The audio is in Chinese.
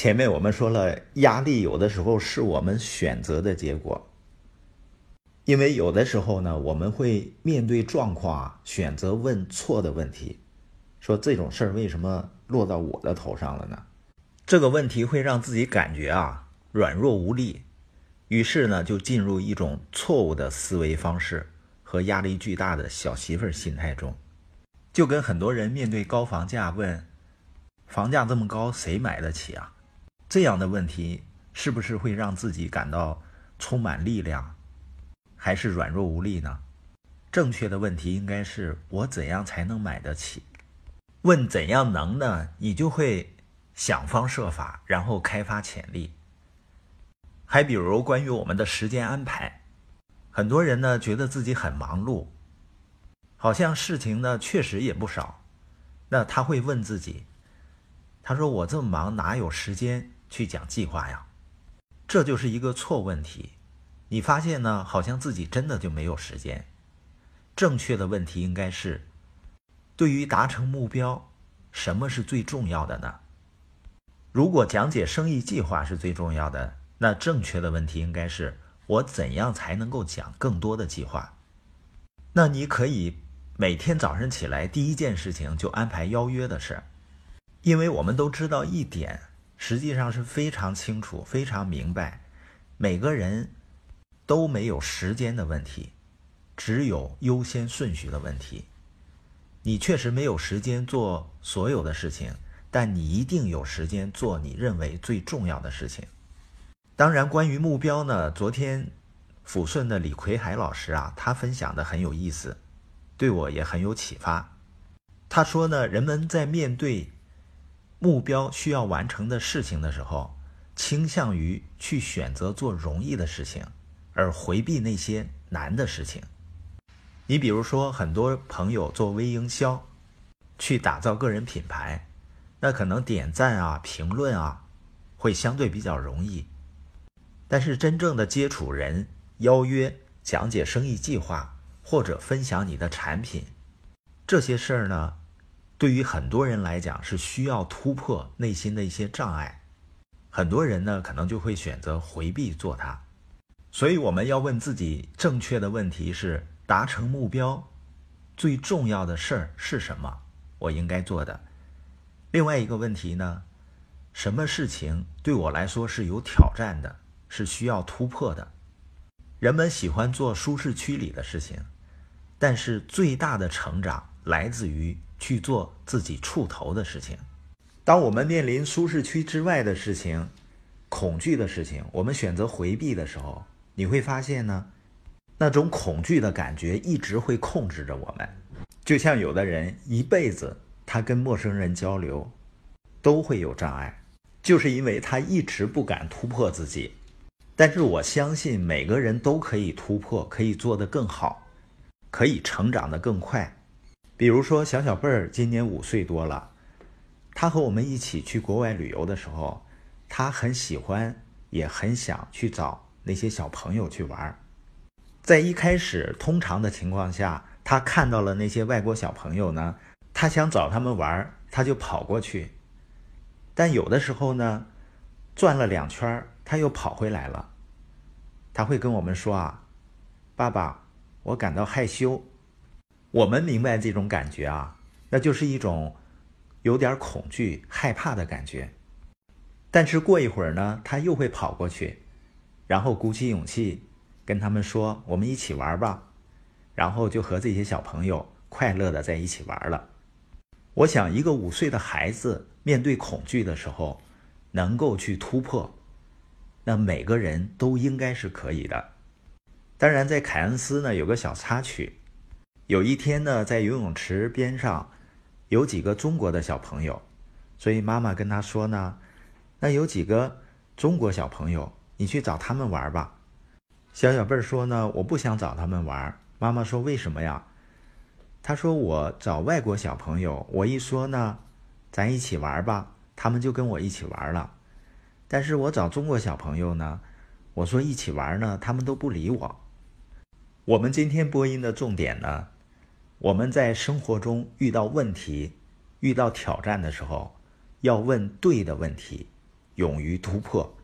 前面我们说了，压力有的时候是我们选择的结果，因为有的时候呢，我们会面对状况啊，选择问错的问题，说这种事儿为什么落到我的头上了呢？这个问题会让自己感觉啊软弱无力，于是呢就进入一种错误的思维方式和压力巨大的小媳妇儿心态中，就跟很多人面对高房价问，房价这么高，谁买得起啊？这样的问题是不是会让自己感到充满力量，还是软弱无力呢？正确的问题应该是我怎样才能买得起？问怎样能呢？你就会想方设法，然后开发潜力。还比如关于我们的时间安排，很多人呢觉得自己很忙碌，好像事情呢确实也不少，那他会问自己，他说我这么忙，哪有时间？去讲计划呀，这就是一个错问题。你发现呢，好像自己真的就没有时间。正确的问题应该是：对于达成目标，什么是最重要的呢？如果讲解生意计划是最重要的，那正确的问题应该是：我怎样才能够讲更多的计划？那你可以每天早上起来第一件事情就安排邀约的事，因为我们都知道一点。实际上是非常清楚、非常明白，每个人都没有时间的问题，只有优先顺序的问题。你确实没有时间做所有的事情，但你一定有时间做你认为最重要的事情。当然，关于目标呢，昨天抚顺的李奎海老师啊，他分享的很有意思，对我也很有启发。他说呢，人们在面对。目标需要完成的事情的时候，倾向于去选择做容易的事情，而回避那些难的事情。你比如说，很多朋友做微营销，去打造个人品牌，那可能点赞啊、评论啊，会相对比较容易。但是真正的接触人、邀约、讲解生意计划或者分享你的产品，这些事儿呢？对于很多人来讲，是需要突破内心的一些障碍。很多人呢，可能就会选择回避做它。所以，我们要问自己正确的问题是：达成目标最重要的事儿是什么？我应该做的。另外一个问题呢，什么事情对我来说是有挑战的，是需要突破的？人们喜欢做舒适区里的事情，但是最大的成长来自于。去做自己触头的事情。当我们面临舒适区之外的事情、恐惧的事情，我们选择回避的时候，你会发现呢，那种恐惧的感觉一直会控制着我们。就像有的人一辈子他跟陌生人交流都会有障碍，就是因为他一直不敢突破自己。但是我相信每个人都可以突破，可以做得更好，可以成长得更快。比如说，小小贝儿今年五岁多了，他和我们一起去国外旅游的时候，他很喜欢，也很想去找那些小朋友去玩。在一开始，通常的情况下，他看到了那些外国小朋友呢，他想找他们玩，他就跑过去。但有的时候呢，转了两圈，他又跑回来了。他会跟我们说啊：“爸爸，我感到害羞。”我们明白这种感觉啊，那就是一种有点恐惧、害怕的感觉。但是过一会儿呢，他又会跑过去，然后鼓起勇气跟他们说：“我们一起玩吧。”然后就和这些小朋友快乐的在一起玩了。我想，一个五岁的孩子面对恐惧的时候，能够去突破，那每个人都应该是可以的。当然，在凯恩斯呢，有个小插曲。有一天呢，在游泳池边上，有几个中国的小朋友，所以妈妈跟他说呢：“那有几个中国小朋友，你去找他们玩吧。”小小贝儿说呢：“我不想找他们玩。”妈妈说：“为什么呀？”他说：“我找外国小朋友，我一说呢，咱一起玩吧，他们就跟我一起玩了。但是我找中国小朋友呢，我说一起玩呢，他们都不理我。”我们今天播音的重点呢？我们在生活中遇到问题、遇到挑战的时候，要问对的问题，勇于突破。